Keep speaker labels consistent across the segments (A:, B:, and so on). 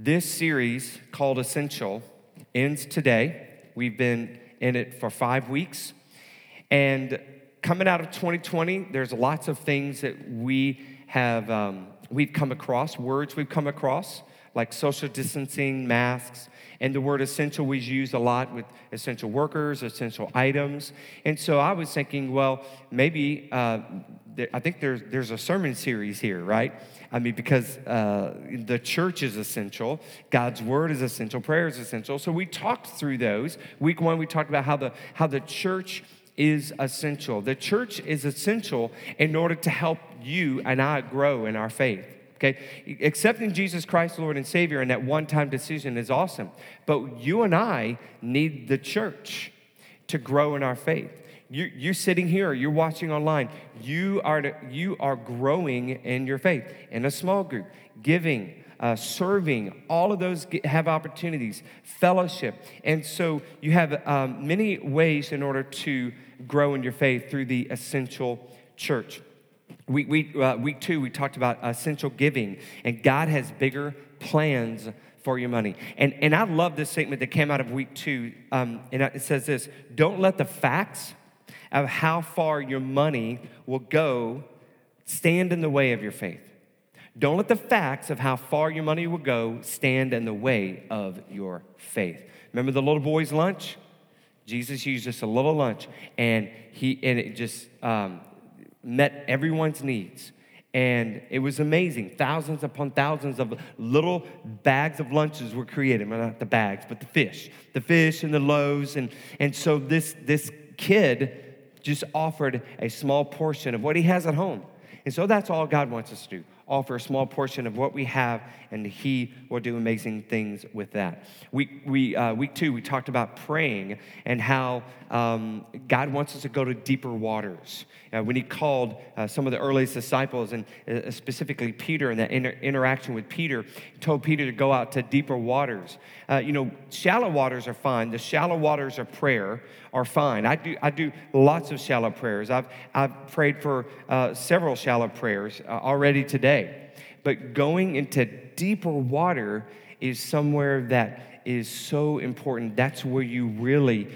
A: This series called Essential ends today. We've been in it for five weeks. And coming out of 2020, there's lots of things that we have um, we've come across, words we've come across, like social distancing, masks, and the word essential was used a lot with essential workers, essential items. And so I was thinking, well, maybe uh, I think there's, there's a sermon series here, right? I mean, because uh, the church is essential, God's word is essential, prayer is essential. So we talked through those. Week one, we talked about how the, how the church is essential. The church is essential in order to help you and I grow in our faith. Okay, accepting Jesus Christ, Lord and Savior, and that one time decision is awesome. But you and I need the church to grow in our faith. You, you're sitting here, you're watching online, you are, you are growing in your faith in a small group, giving, uh, serving, all of those have opportunities, fellowship. And so you have um, many ways in order to grow in your faith through the essential church. Week, week, uh, week two, we talked about essential giving, and God has bigger plans for your money. And, and I love this statement that came out of week two. Um, and it says this Don't let the facts of how far your money will go stand in the way of your faith. Don't let the facts of how far your money will go stand in the way of your faith. Remember the little boy's lunch? Jesus used just a little lunch, and he and it just um, met everyone's needs. And it was amazing. Thousands upon thousands of little bags of lunches were created. Well, not the bags, but the fish, the fish and the loaves. And, and so this, this kid just offered a small portion of what he has at home. And so that's all God wants us to do offer a small portion of what we have, and He will do amazing things with that. Week, we, uh, week two, we talked about praying and how um, God wants us to go to deeper waters. Uh, when He called uh, some of the earliest disciples, and uh, specifically Peter, and that inter- interaction with Peter, told Peter to go out to deeper waters. Uh, you know, shallow waters are fine. The shallow waters of prayer are fine. I do, I do lots of shallow prayers. I've, I've prayed for uh, several shallow prayers already today But going into deeper water is somewhere that is so important. That's where you really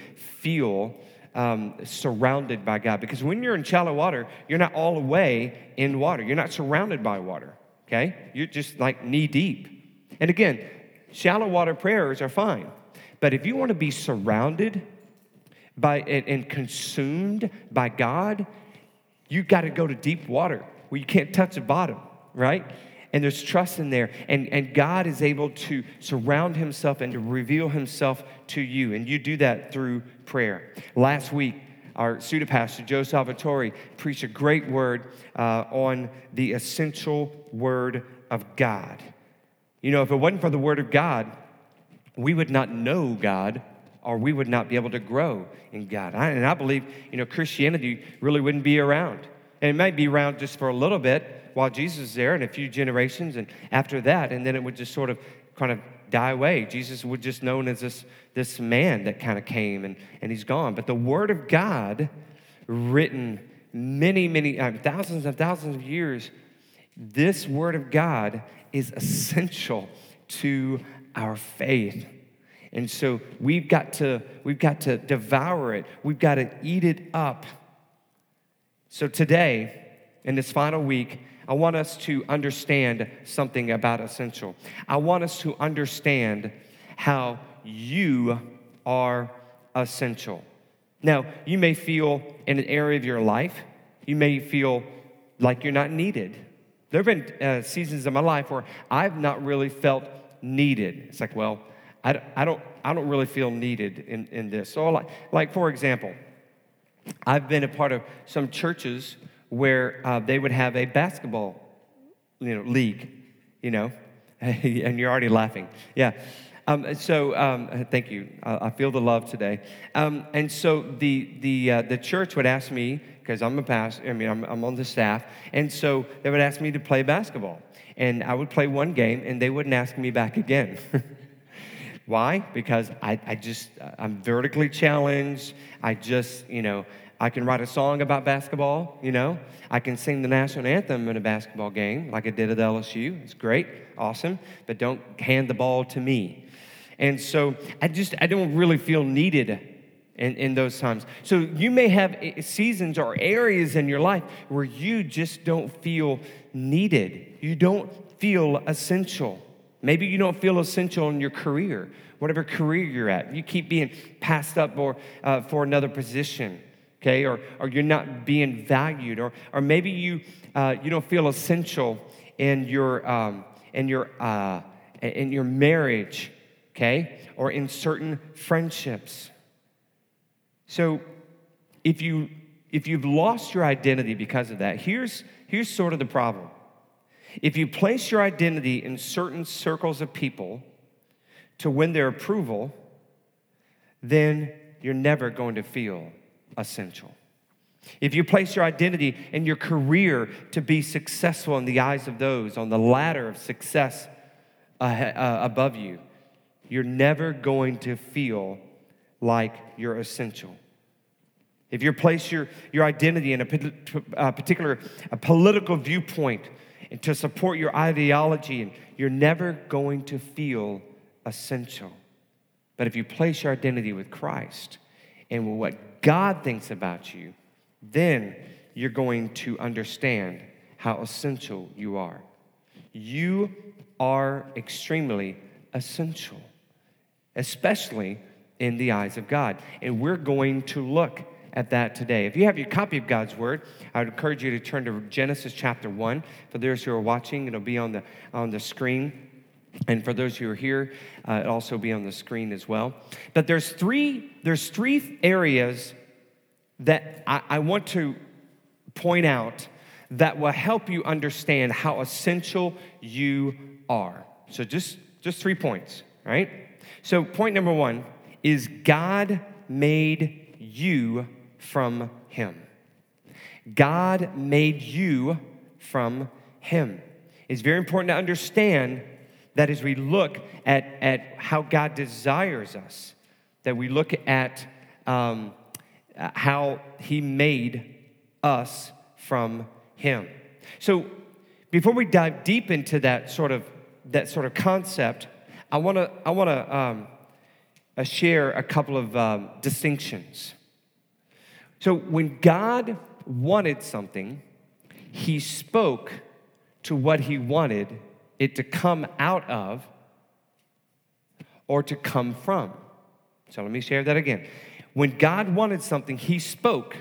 A: feel um, surrounded by God. Because when you're in shallow water, you're not all the way in water, you're not surrounded by water, okay? You're just like knee deep. And again, shallow water prayers are fine. But if you want to be surrounded by and, and consumed by God, you got to go to deep water where you can't touch the bottom right? And there's trust in there. And, and God is able to surround himself and to reveal himself to you. And you do that through prayer. Last week, our student pastor, Joe Salvatore, preached a great word uh, on the essential word of God. You know, if it wasn't for the word of God, we would not know God or we would not be able to grow in God. I, and I believe, you know, Christianity really wouldn't be around. And it might be around just for a little bit, while Jesus is there and a few generations, and after that, and then it would just sort of kind of die away. Jesus would just known as this, this man that kind of came and, and he's gone. But the Word of God, written many, many, uh, thousands and thousands of years, this Word of God is essential to our faith. And so we've got to we've got to devour it. We've got to eat it up. So today, in this final week, I want us to understand something about essential. I want us to understand how you are essential. Now, you may feel in an area of your life, you may feel like you're not needed. There have been uh, seasons in my life where I've not really felt needed. It's like, well, I, I, don't, I don't really feel needed in, in this. So, like, like, for example, I've been a part of some churches where uh, they would have a basketball you know, league, you know, and you're already laughing. Yeah. Um, so um, thank you. I, I, feel the love today. Um, and so the the uh, the church would ask me because I'm a pastor. I mean, I'm, I'm on the staff, and so they would ask me to play basketball, and I would play one game, and they wouldn't ask me back again. Why? Because I, I just I'm vertically challenged. I just you know I can write a song about basketball, you know. I can sing the national anthem in a basketball game like I did at LSU. It's great, awesome, but don't hand the ball to me. And so I just, I don't really feel needed in, in those times. So you may have seasons or areas in your life where you just don't feel needed. You don't feel essential. Maybe you don't feel essential in your career, whatever career you're at. You keep being passed up or, uh, for another position okay? Or, or you're not being valued, or, or maybe you, uh, you don't feel essential in your, um, in, your, uh, in your marriage, okay? Or in certain friendships. So if, you, if you've lost your identity because of that, here's, here's sort of the problem. If you place your identity in certain circles of people to win their approval, then you're never going to feel essential. If you place your identity in your career to be successful in the eyes of those on the ladder of success uh, above you, you're never going to feel like you're essential. If you place your, your identity in a, a particular a political viewpoint and to support your ideology, and you're never going to feel essential. But if you place your identity with Christ and what God thinks about you, then you're going to understand how essential you are. You are extremely essential, especially in the eyes of God. And we're going to look at that today. If you have your copy of God's Word, I would encourage you to turn to Genesis chapter 1. For those who are watching, it'll be on the, on the screen. And for those who are here, uh, it'll also be on the screen as well. But there's three, there's three areas that I, I want to point out that will help you understand how essential you are. So just, just three points, right? So point number one is God made you from him. God made you from him. It's very important to understand that as we look at, at how God desires us, that we look at um, how he made us from him. So before we dive deep into that sort of that sort of concept, I want to I want to um, uh, share a couple of um, distinctions. So when God wanted something, He spoke to what He wanted it to come out of or to come from. So let me share that again. When God wanted something, He spoke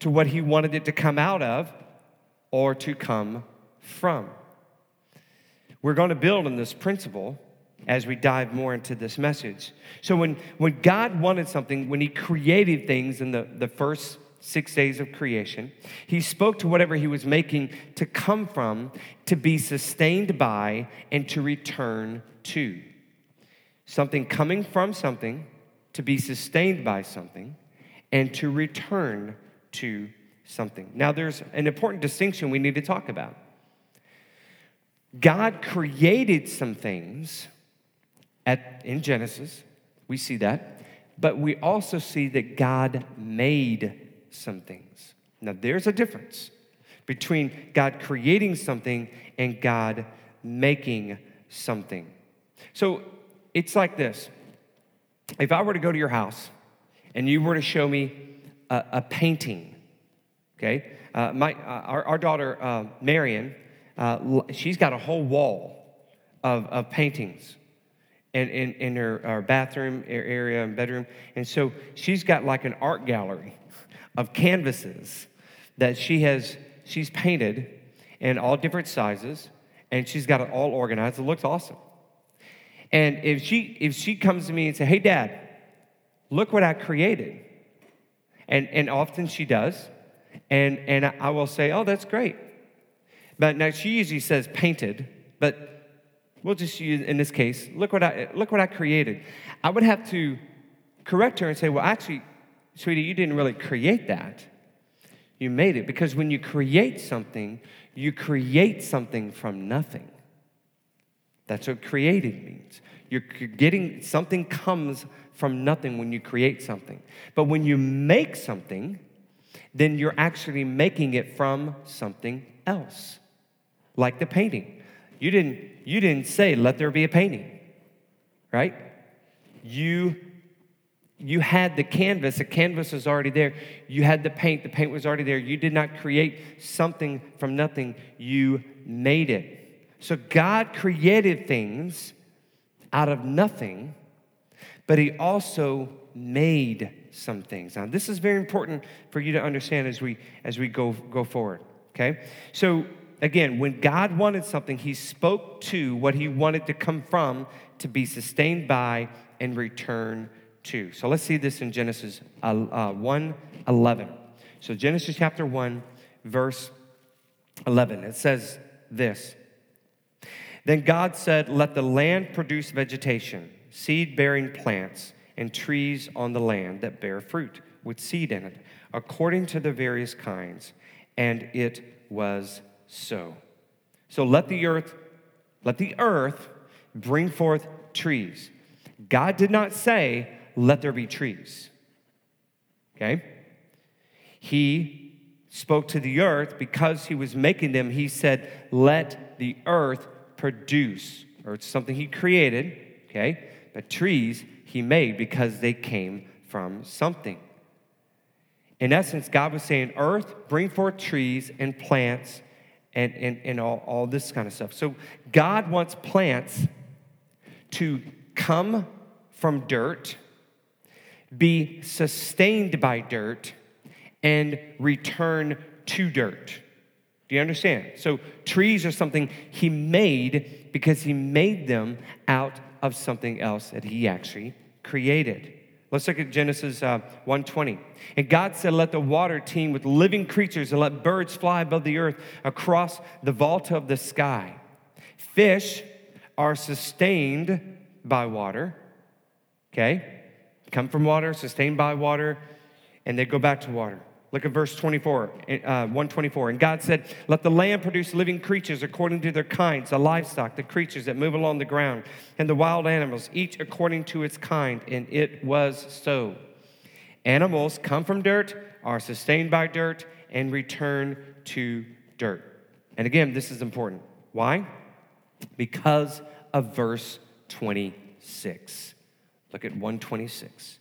A: to what He wanted it to come out of or to come from. We're going to build on this principle as we dive more into this message. So, when, when God wanted something, when He created things in the, the first six days of creation, He spoke to whatever He was making to come from, to be sustained by, and to return to. Something coming from something to be sustained by something, and to return to something. Now, there's an important distinction we need to talk about. God created some things at, in Genesis, we see that, but we also see that God made some things. Now, there's a difference between God creating something and God making something. So it's like this if I were to go to your house and you were to show me a, a painting, okay, uh, my, uh, our, our, daughter uh, Marion, uh, she's got a whole wall of, of paintings in, in, in her, her bathroom area and bedroom. And so she's got like an art gallery of canvases that she has, she's painted in all different sizes, and she's got it all organized. It looks awesome. And if she if she comes to me and say, "Hey, Dad, look what I created," and and often she does, and and I will say, "Oh, that's great," but now she usually says painted, but we'll just use in this case, look what I look what I created. I would have to correct her and say, "Well, actually, sweetie, you didn't really create that." You made it because when you create something, you create something from nothing. That's what creating means. You're getting something comes from nothing when you create something. But when you make something, then you're actually making it from something else. Like the painting. You didn't, you didn't say, let there be a painting, right? You you had the canvas, the canvas was already there. You had the paint, the paint was already there. You did not create something from nothing, you made it. So God created things out of nothing, but He also made some things. Now, this is very important for you to understand as we as we go go forward. Okay, so again, when God wanted something, He spoke to what He wanted to come from to be sustained by and return to. So let's see this in Genesis uh, uh, 1 11. So, Genesis chapter 1, verse 11, it says this Then God said, Let the land produce vegetation, seed bearing plants and trees on the land that bear fruit with seed in it, according to the various kinds. And it was so. So let the earth, let the earth bring forth trees. God did not say, let there be trees. Okay? He spoke to the earth because he was making them. He said, let the earth produce, or something he created, okay? But trees, he made because they came from something. In essence, God was saying, Earth, bring forth trees and plants and, and, and all, all this kind of stuff. So God wants plants to come from dirt, be sustained by dirt, and return to dirt. Do you understand? So trees are something he made because he made them out of something else that he actually created. Let's look at Genesis uh, 1:20. And God said, "Let the water teem with living creatures, and let birds fly above the earth across the vault of the sky. Fish are sustained by water. Okay, come from water, sustained by water, and they go back to water. Look at verse 24, uh, 124. And God said, Let the land produce living creatures according to their kinds, the livestock, the creatures that move along the ground, and the wild animals, each according to its kind. And it was so. Animals come from dirt, are sustained by dirt, and return to dirt. And again, this is important. Why? Because of verse 26. Look at 126.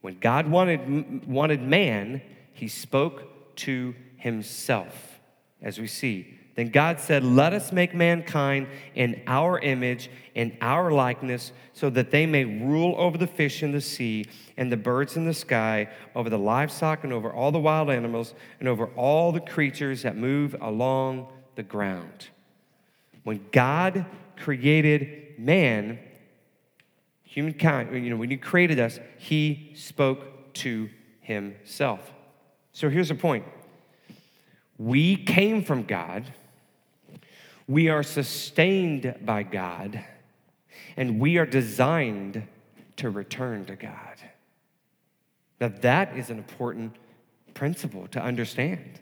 A: When God wanted, wanted man, he spoke to himself, as we see. Then God said, Let us make mankind in our image, in our likeness, so that they may rule over the fish in the sea and the birds in the sky, over the livestock and over all the wild animals, and over all the creatures that move along the ground. When God created man, humankind, you know, when he created us, he spoke to himself. So here's the point we came from God, we are sustained by God, and we are designed to return to God. Now, that is an important principle to understand.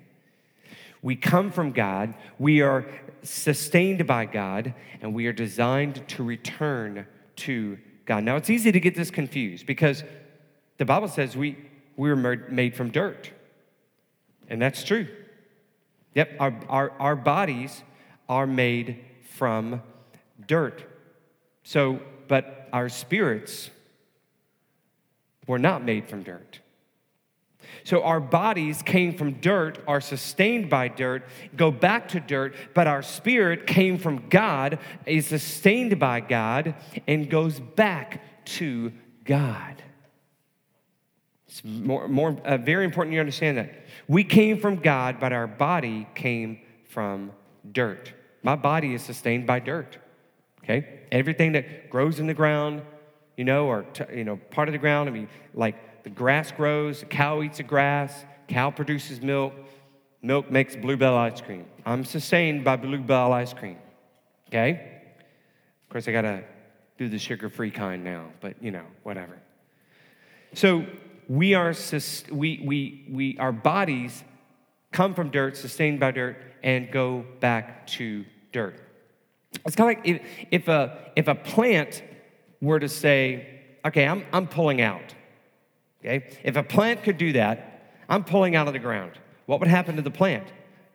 A: We come from God, we are sustained by God, and we are designed to return to God. Now, it's easy to get this confused because the Bible says we, we were made from dirt. And that's true. Yep, our, our, our bodies are made from dirt. So, but our spirits were not made from dirt. So our bodies came from dirt, are sustained by dirt, go back to dirt, but our spirit came from God, is sustained by God, and goes back to God. It's more, more uh, very important you understand that. We came from God, but our body came from dirt. My body is sustained by dirt. Okay? Everything that grows in the ground, you know, or t- you know, part of the ground, I mean, like the grass grows, the cow eats the grass, cow produces milk, milk makes bluebell ice cream. I'm sustained by bluebell ice cream. Okay? Of course, I gotta do the sugar free kind now, but you know, whatever. So we are, we, we, we, our bodies come from dirt, sustained by dirt, and go back to dirt. It's kind of like if, if, a, if a plant were to say, okay, I'm, I'm pulling out. Okay? If a plant could do that, I'm pulling out of the ground, what would happen to the plant?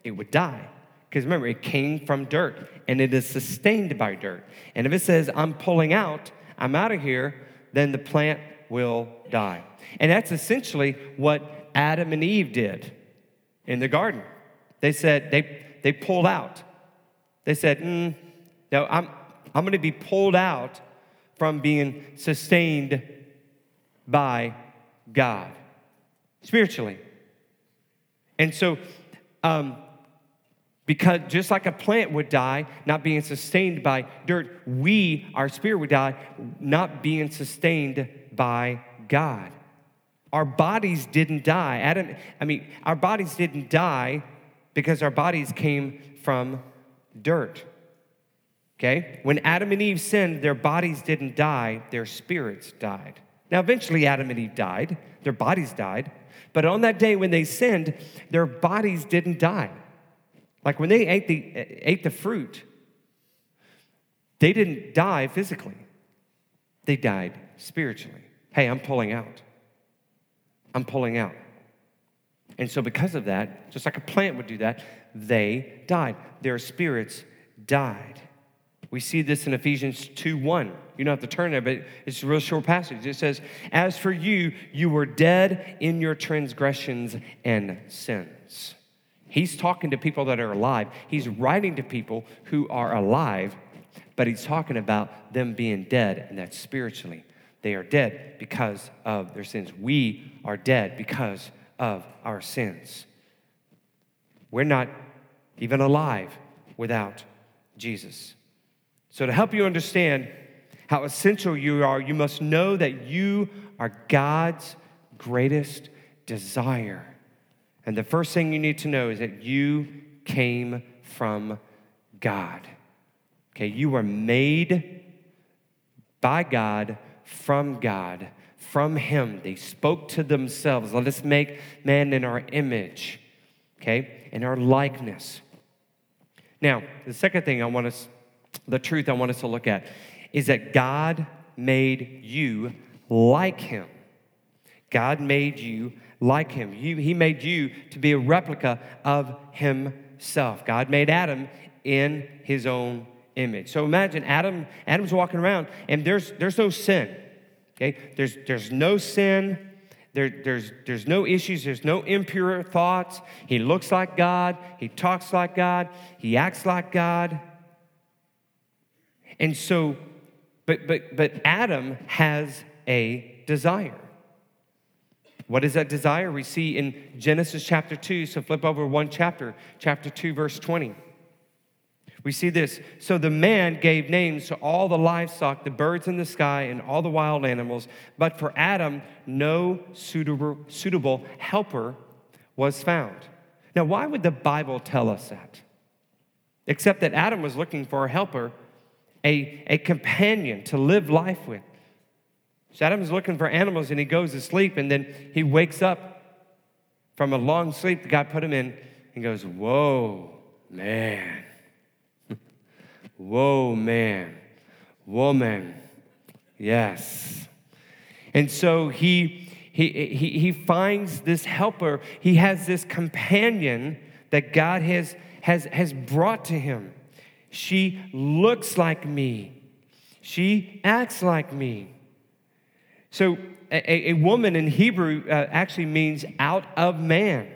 A: It would die. Because remember, it came from dirt and it is sustained by dirt. And if it says, I'm pulling out, I'm out of here, then the plant will die. And that's essentially what Adam and Eve did in the garden. They said, they, they pulled out. They said, mm, No, I'm, I'm going to be pulled out from being sustained by God spiritually. And so, um, because just like a plant would die, not being sustained by dirt, we, our spirit would die, not being sustained by God. Our bodies didn't die. Adam, I mean, our bodies didn't die because our bodies came from dirt. Okay? When Adam and Eve sinned, their bodies didn't die, their spirits died. Now, eventually, Adam and Eve died, their bodies died, but on that day when they sinned, their bodies didn't die. Like when they ate the, eh, ate the fruit, they didn't die physically, they died spiritually. Hey, I'm pulling out. I'm pulling out. And so, because of that, just like a plant would do that, they died. Their spirits died. We see this in Ephesians 2 1. You don't have to turn there, but it's a real short passage. It says, As for you, you were dead in your transgressions and sins. He's talking to people that are alive. He's writing to people who are alive, but he's talking about them being dead, and that's spiritually. They are dead because of their sins. We are dead because of our sins. We're not even alive without Jesus. So, to help you understand how essential you are, you must know that you are God's greatest desire. And the first thing you need to know is that you came from God. Okay, you were made by God, from God, from Him. They spoke to themselves. Let us make man in our image, okay, in our likeness. Now, the second thing I want us, the truth I want us to look at is that God made you like Him. God made you like him. He, he made you to be a replica of himself. God made Adam in his own image. So imagine Adam, Adam's walking around and there's, there's no sin. Okay? There's, there's no sin. There, there's, there's no issues. There's no impure thoughts. He looks like God. He talks like God. He acts like God. And so, but, but, but Adam has a desire. What is that desire? We see in Genesis chapter 2. So flip over one chapter, chapter 2, verse 20. We see this. So the man gave names to all the livestock, the birds in the sky, and all the wild animals. But for Adam, no suitable, suitable helper was found. Now, why would the Bible tell us that? Except that Adam was looking for a helper, a, a companion to live life with. So Adam's looking for animals and he goes to sleep and then he wakes up from a long sleep God put him in and goes, Whoa, man. Whoa, man. Woman. Yes. And so he, he, he, he finds this helper, he has this companion that God has, has, has brought to him. She looks like me, she acts like me. So, a, a woman in Hebrew uh, actually means out of man,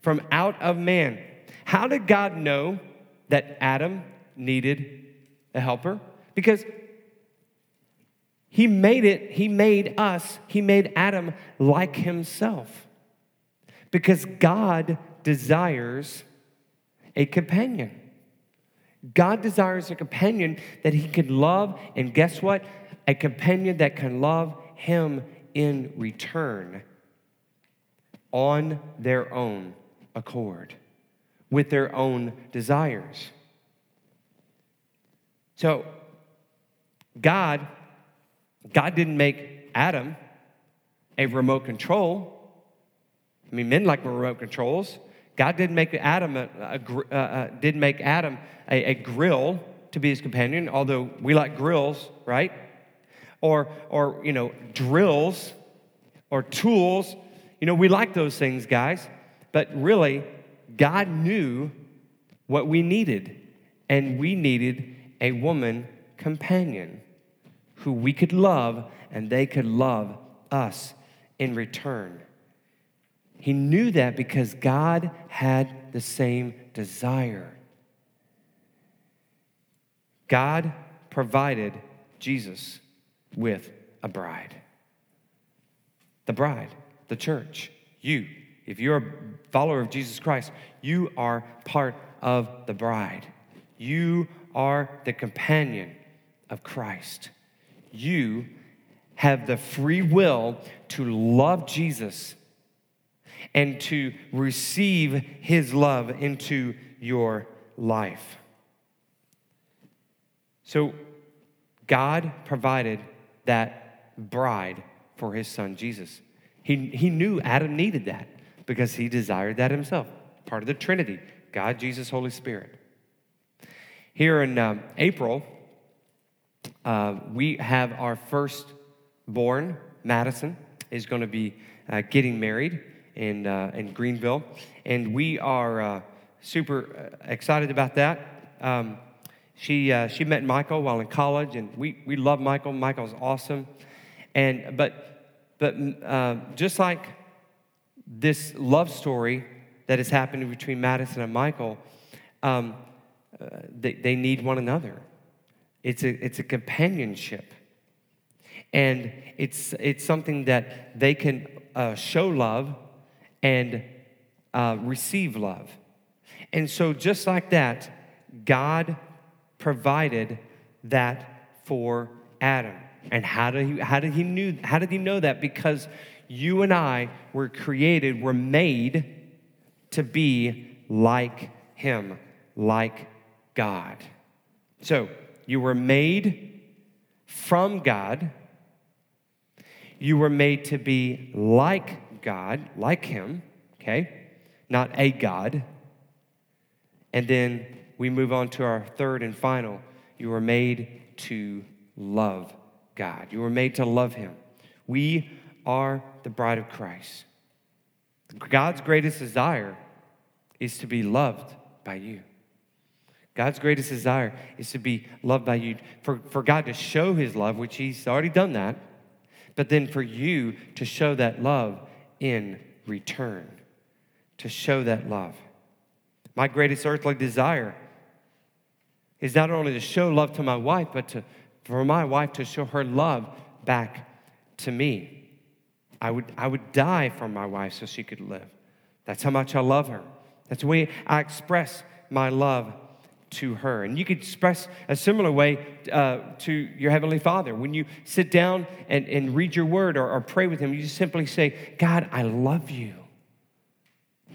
A: from out of man. How did God know that Adam needed a helper? Because he made it, he made us, he made Adam like himself. Because God desires a companion. God desires a companion that he can love, and guess what? a companion that can love him in return on their own accord, with their own desires. So, God, God didn't make Adam a remote control. I mean, men like remote controls. God didn't make Adam a, a, a uh, didn't make Adam a, a grill to be his companion, although we like grills, right? or, or you know, drills or tools. You know, we like those things, guys, but really, God knew what we needed, and we needed a woman companion who we could love and they could love us in return. He knew that because God had the same desire. God provided Jesus with a bride. The bride, the church, you. If you're a follower of Jesus Christ, you are part of the bride. You are the companion of Christ. You have the free will to love Jesus and to receive his love into your life. So, God provided that bride for his son Jesus. He, he knew Adam needed that because he desired that himself, part of the Trinity God, Jesus, Holy Spirit. Here in um, April, uh, we have our first born, Madison, is going to be uh, getting married in, uh, in Greenville. And we are uh, super uh, excited about that. Um, she, uh, she met Michael while in college, and we, we love Michael. Michael's awesome. And, but but uh, just like this love story that is happening between Madison and Michael, um, they, they need one another. It's a, it's a companionship. And it's, it's something that they can uh, show love and uh, receive love. And so, just like that, God provided that for Adam. And how did he, how did he knew how did he know that? Because you and I were created, were made to be like him, like God. So, you were made from God. You were made to be like God, like Him, okay? Not a God. And then we move on to our third and final. You were made to love God. You were made to love Him. We are the bride of Christ. God's greatest desire is to be loved by you. God's greatest desire is to be loved by you, for, for God to show his love, which he's already done that, but then for you to show that love in return, to show that love. My greatest earthly desire is not only to show love to my wife, but to, for my wife to show her love back to me. I would, I would die for my wife so she could live. That's how much I love her. That's the way I express my love to her. And you could express a similar way uh, to your Heavenly Father. When you sit down and, and read your word or, or pray with Him, you just simply say, God, I love you.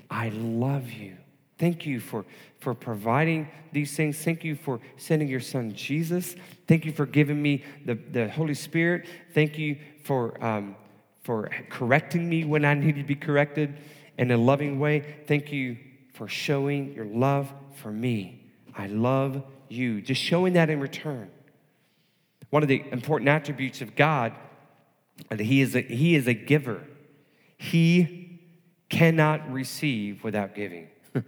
A: I love you. Thank you for, for providing these things. Thank you for sending your son Jesus. Thank you for giving me the, the Holy Spirit. Thank you for, um, for correcting me when I need to be corrected in a loving way. Thank you for showing your love for me. I love you. Just showing that in return. One of the important attributes of God, that he is a, he is a giver. He cannot receive without giving.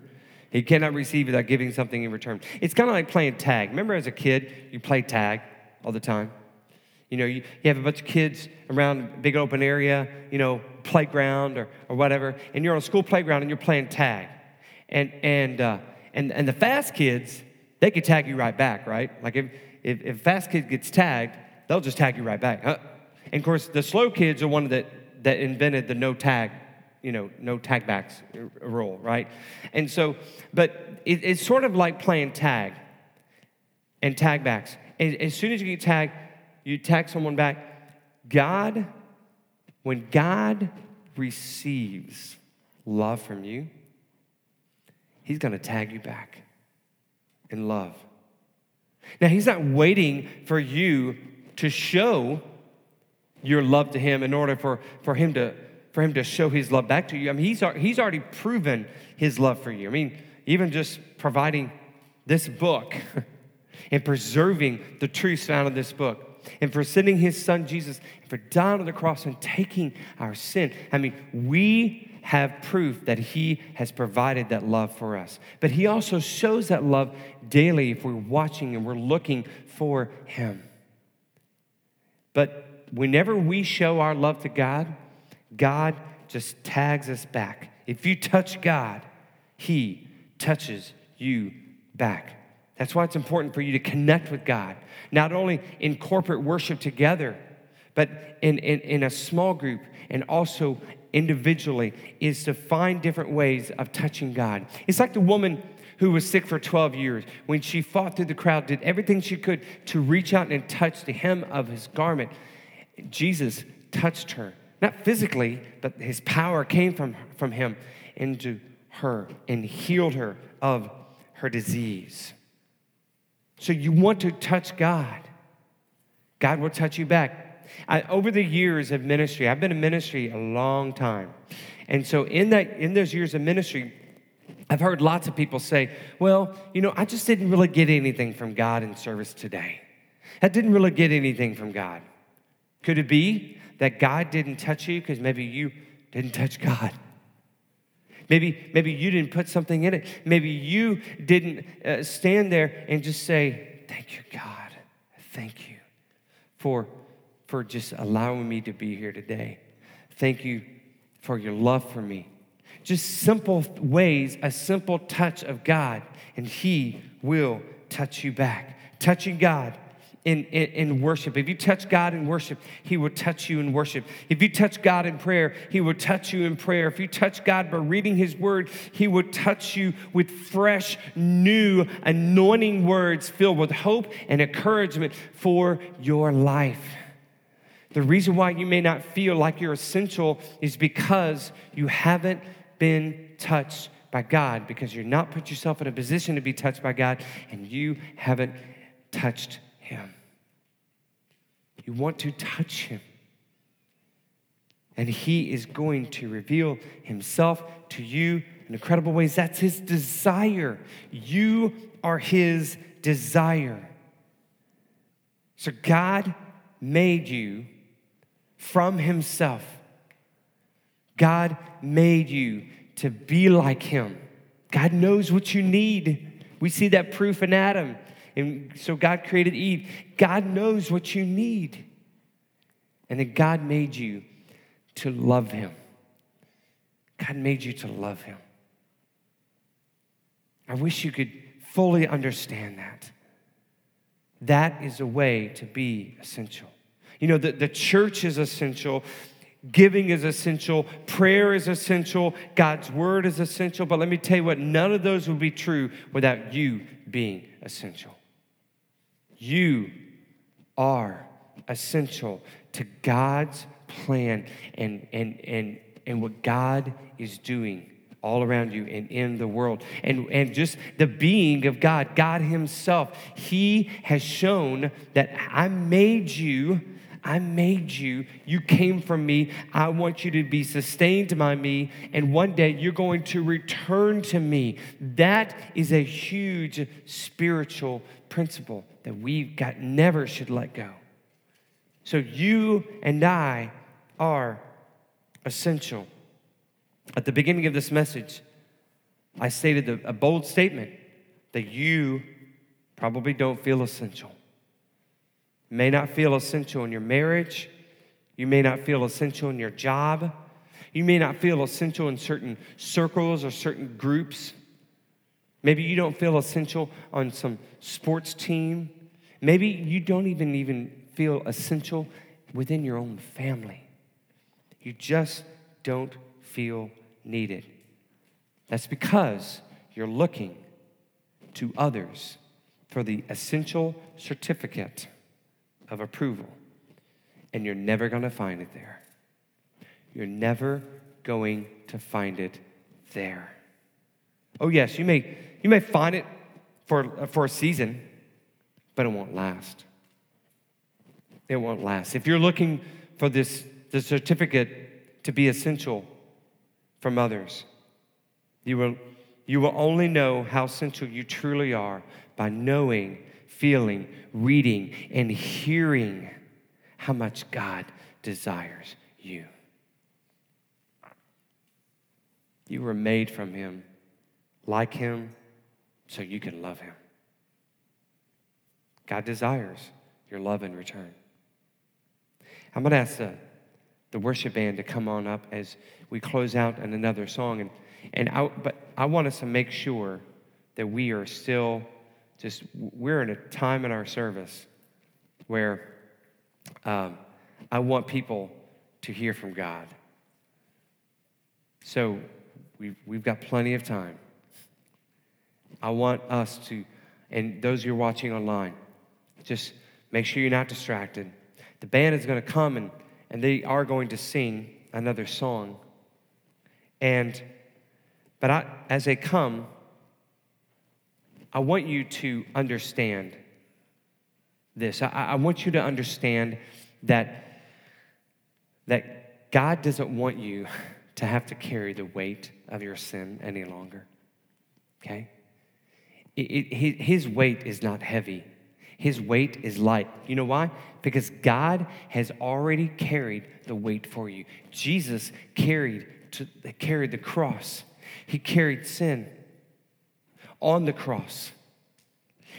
A: he cannot receive without giving something in return. It's kind of like playing tag. Remember as a kid, you play tag all the time? You know, you, you have a bunch of kids around a big open area, you know, playground or, or whatever, and you're on a school playground and you're playing tag. And, and uh, and, and the fast kids, they could tag you right back, right? Like if, if, if fast kid gets tagged, they'll just tag you right back. Huh? and of course, the slow kids are one that, that invented the no tag, you know, no tag backs rule, right? And so, but it, it's sort of like playing tag and tag backs. And as soon as you get tagged, you tag someone back. God, when God receives love from you, He's going to tag you back in love. Now, He's not waiting for you to show your love to Him in order for, for, him, to, for him to show His love back to you. I mean, he's, he's already proven His love for you. I mean, even just providing this book and preserving the truths found in this book and for sending his son Jesus, and for dying on the cross and taking our sin. I mean, we have proof that he has provided that love for us. But he also shows that love daily if we're watching and we're looking for him. But whenever we show our love to God, God just tags us back. If you touch God, he touches you back. That's why it's important for you to connect with God, not only in corporate worship together, but in, in, in a small group and also individually, is to find different ways of touching God. It's like the woman who was sick for 12 years. When she fought through the crowd, did everything she could to reach out and touch the hem of his garment. Jesus touched her, not physically, but his power came from, from him into her and healed her of her disease. So you want to touch God, God will touch you back. I, over the years of ministry, I've been in ministry a long time. And so in that in those years of ministry, I've heard lots of people say, "Well, you know, I just didn't really get anything from God in service today. I didn't really get anything from God." Could it be that God didn't touch you because maybe you didn't touch God? Maybe, maybe you didn't put something in it. Maybe you didn't uh, stand there and just say, Thank you, God. Thank you for, for just allowing me to be here today. Thank you for your love for me. Just simple ways, a simple touch of God, and He will touch you back. Touching God in, in, in, worship. If you touch God in worship, He will touch you in worship. If you touch God in prayer, He will touch you in prayer. If you touch God by reading His word, He will touch you with fresh, new, anointing words filled with hope and encouragement for your life. The reason why you may not feel like you're essential is because you haven't been touched by God, because you're not put yourself in a position to be touched by God, and you haven't touched him. You want to touch him. And he is going to reveal himself to you in incredible ways. That's his desire. You are his desire. So God made you from himself. God made you to be like him. God knows what you need. We see that proof in Adam. And so God created Eve. God knows what you need. And then God made you to love Him. God made you to love Him. I wish you could fully understand that. That is a way to be essential. You know, the, the church is essential, giving is essential, prayer is essential, God's word is essential. But let me tell you what, none of those would be true without you being essential. You are essential to God's plan and, and, and, and what God is doing all around you and in the world. And, and just the being of God, God Himself, He has shown that I made you. I made you. You came from me. I want you to be sustained by me. And one day you're going to return to me. That is a huge spiritual principle that we got never should let go. So you and I are essential. At the beginning of this message, I stated a bold statement that you probably don't feel essential. May not feel essential in your marriage. You may not feel essential in your job. You may not feel essential in certain circles or certain groups. Maybe you don't feel essential on some sports team. Maybe you don't even even feel essential within your own family. You just don't feel needed. That's because you're looking to others for the essential certificate of approval, and you're never going to find it there. You're never going to find it there. Oh, yes, you may, you may find it for, uh, for a season, but it won't last. It won't last. If you're looking for this the certificate to be essential from others, you will, you will only know how essential you truly are by knowing, feeling, reading, and hearing how much God desires you. You were made from Him, like Him, so you can love Him. God desires your love in return. I'm going to ask the, the worship band to come on up as we close out in another song. And, and I, but I want us to make sure that we are still just, we're in a time in our service where um, I want people to hear from God. So we've, we've got plenty of time. I want us to, and those who are watching online, just make sure you're not distracted. The band is going to come and, and they are going to sing another song. And, but I, as they come, I want you to understand this. I, I want you to understand that, that God doesn't want you to have to carry the weight of your sin any longer. Okay? It, it, his weight is not heavy. His weight is light. You know why? Because God has already carried the weight for you. Jesus carried, to, carried the cross. He carried sin on the cross.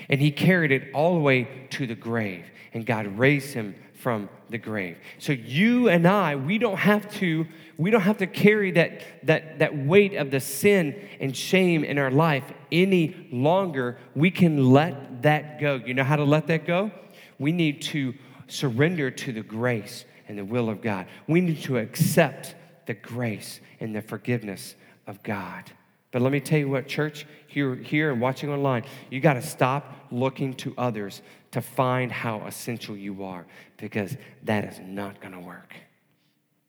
A: And he carried it all the way to the grave. And God raised him from the grave. So you and I, we don't have to, we don't have to carry that, that, that weight of the sin and shame in our life any longer. We can let that go. You know how to let that go? We need to surrender to the grace and the will of God. We need to accept the grace and the forgiveness of God. But let me tell you what, church, here, here and watching online, you got to stop looking to others to find how essential you are because that is not going to work.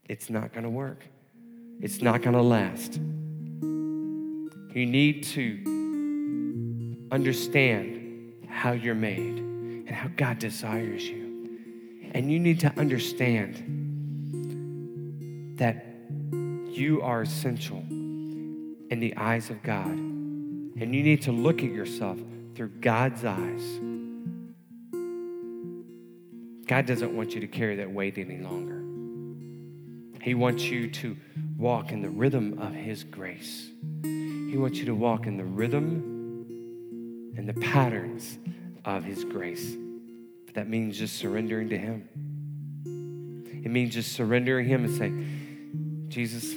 A: It's not going to work. It's not going to last. You need to understand how you're made and how God desires you. And you need to understand that you are essential in the eyes of God. And you need to look at yourself through God's eyes. God doesn't want you to carry that weight any longer. He wants you to walk in the rhythm of His grace. He wants you to walk in the rhythm and the patterns of His grace. But that means just surrendering to Him. It means just surrendering Him and saying, Jesus,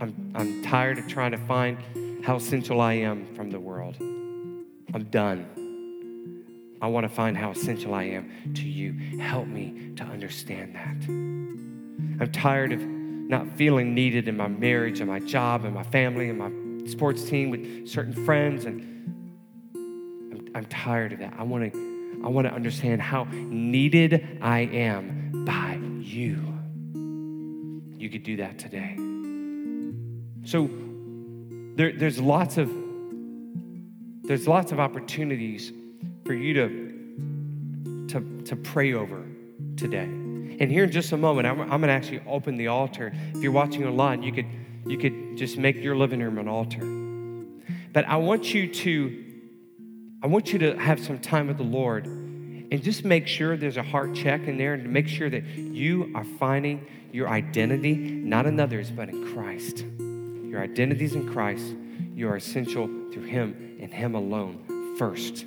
A: I'm, I'm tired of trying to find how essential I am from the world. I'm done. I want to find how essential I am to you. Help me to understand that. I'm tired of not feeling needed in my marriage and my job and my family and my sports team with certain friends and I'm, I'm tired of that. I want to I want to understand how needed I am by you. You could do that today. So there, there's lots of there's lots of opportunities for you to, to, to pray over today. And here in just a moment, I'm, I'm going to actually open the altar. If you're watching online, you could, you could just make your living room an altar. But I want you to, I want you to have some time with the Lord and just make sure there's a heart check in there and make sure that you are finding your identity, not in others, but in Christ. Your identity is in Christ. You are essential through Him and Him alone first.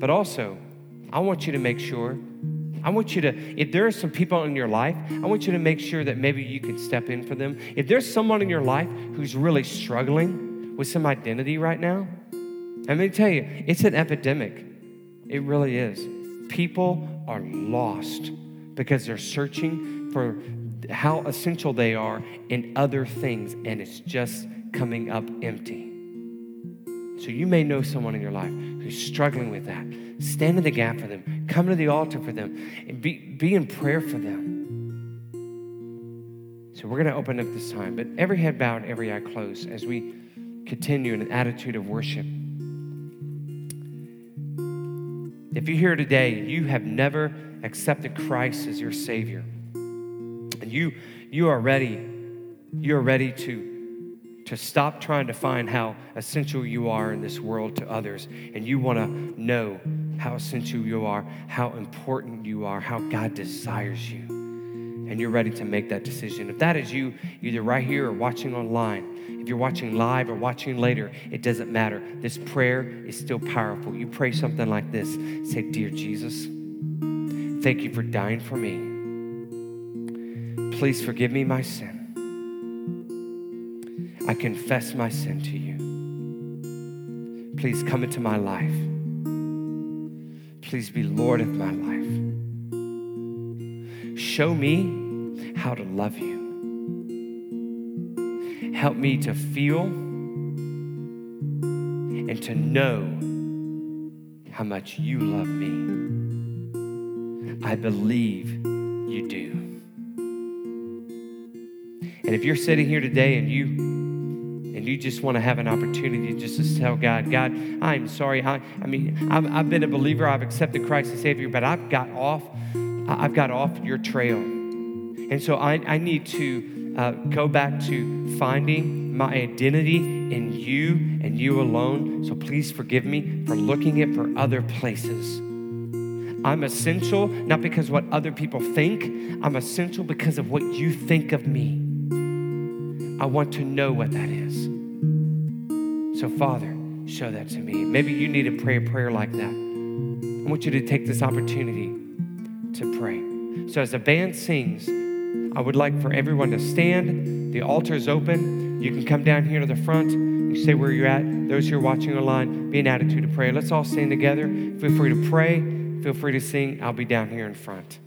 A: But also, I want you to make sure, I want you to, if there are some people in your life, I want you to make sure that maybe you can step in for them. If there's someone in your life who's really struggling with some identity right now, going to tell you, it's an epidemic. It really is. People are lost because they're searching for how essential they are in other things, and it's just coming up empty. So you may know someone in your life who's struggling with that. Stand in the gap for them. Come to the altar for them. And be, be in prayer for them. So we're going to open up this time, but every head bowed, every eye closed as we continue in an attitude of worship. If you're here today, you have never accepted Christ as your Savior and you you are ready you are ready to to stop trying to find how essential you are in this world to others, and you want to know how essential you are, how important you are, how God desires you, and you're ready to make that decision. If that is you, either right here or watching online, if you're watching live or watching later, it doesn't matter. This prayer is still powerful. You pray something like this Say, Dear Jesus, thank you for dying for me. Please forgive me my sin. I confess my sin to you. Please come into my life. Please be Lord of my life. Show me how to love you. Help me to feel and to know how much you love me. I believe you do. And if you're sitting here today and you and you just want to have an opportunity just to tell God, God, I'm sorry. I, I mean, i have I've been a believer. I've accepted Christ as Savior, but I've got off. I've got off your trail, and so I, I need to uh, go back to finding my identity in you and you alone. So please forgive me for looking it for other places. I'm essential not because what other people think. I'm essential because of what you think of me. I want to know what that is. So, Father, show that to me. Maybe you need to pray a prayer like that. I want you to take this opportunity to pray. So, as the band sings, I would like for everyone to stand. The altar is open. You can come down here to the front. You say where you're at. Those who are watching online, be an attitude of prayer. Let's all stand together. Feel free to pray. Feel free to sing. I'll be down here in front.